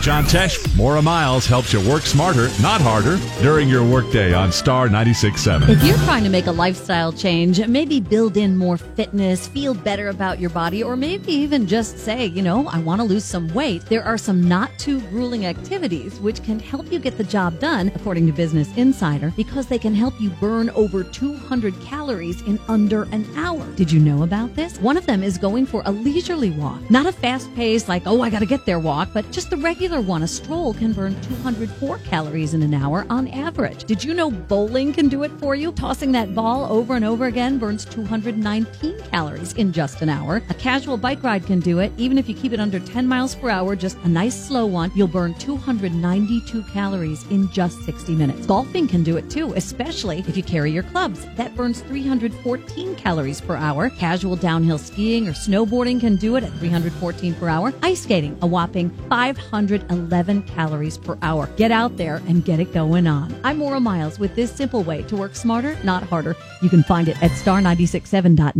John Tesh. Maura Miles helps you work smarter, not harder, during your workday on Star 96.7. If you're trying to make a lifestyle change, maybe build in more fitness, feel better about your body, or maybe even just say, you know, I want to lose some weight, there are some not too grueling activities which can help you get the job done, according to Business Insider, because they can help you burn over 200 calories in under an hour. Did you know about this? One of them is going for a leisurely walk, not a fast pace like, oh, I got to get there walk, but just the regular one. A stroll can burn 204 calories in an hour on average. Did you know bowling can do it for you? Tossing that ball over and over again burns 219 calories in just an hour. A casual bike ride can do it. Even if you keep it under 10 miles per hour, just a nice slow one, you'll burn 292 calories in just 60 minutes. Golfing can do it too, especially if you carry your clubs. That burns 314 calories per hour. Casual downhill skiing or snowboarding can do it at 314 per hour. Ice skating, a whopping 511 calories per hour. Get out there and get it going on. I'm Maura Miles with this simple way to work smarter, not harder. You can find it at star967.net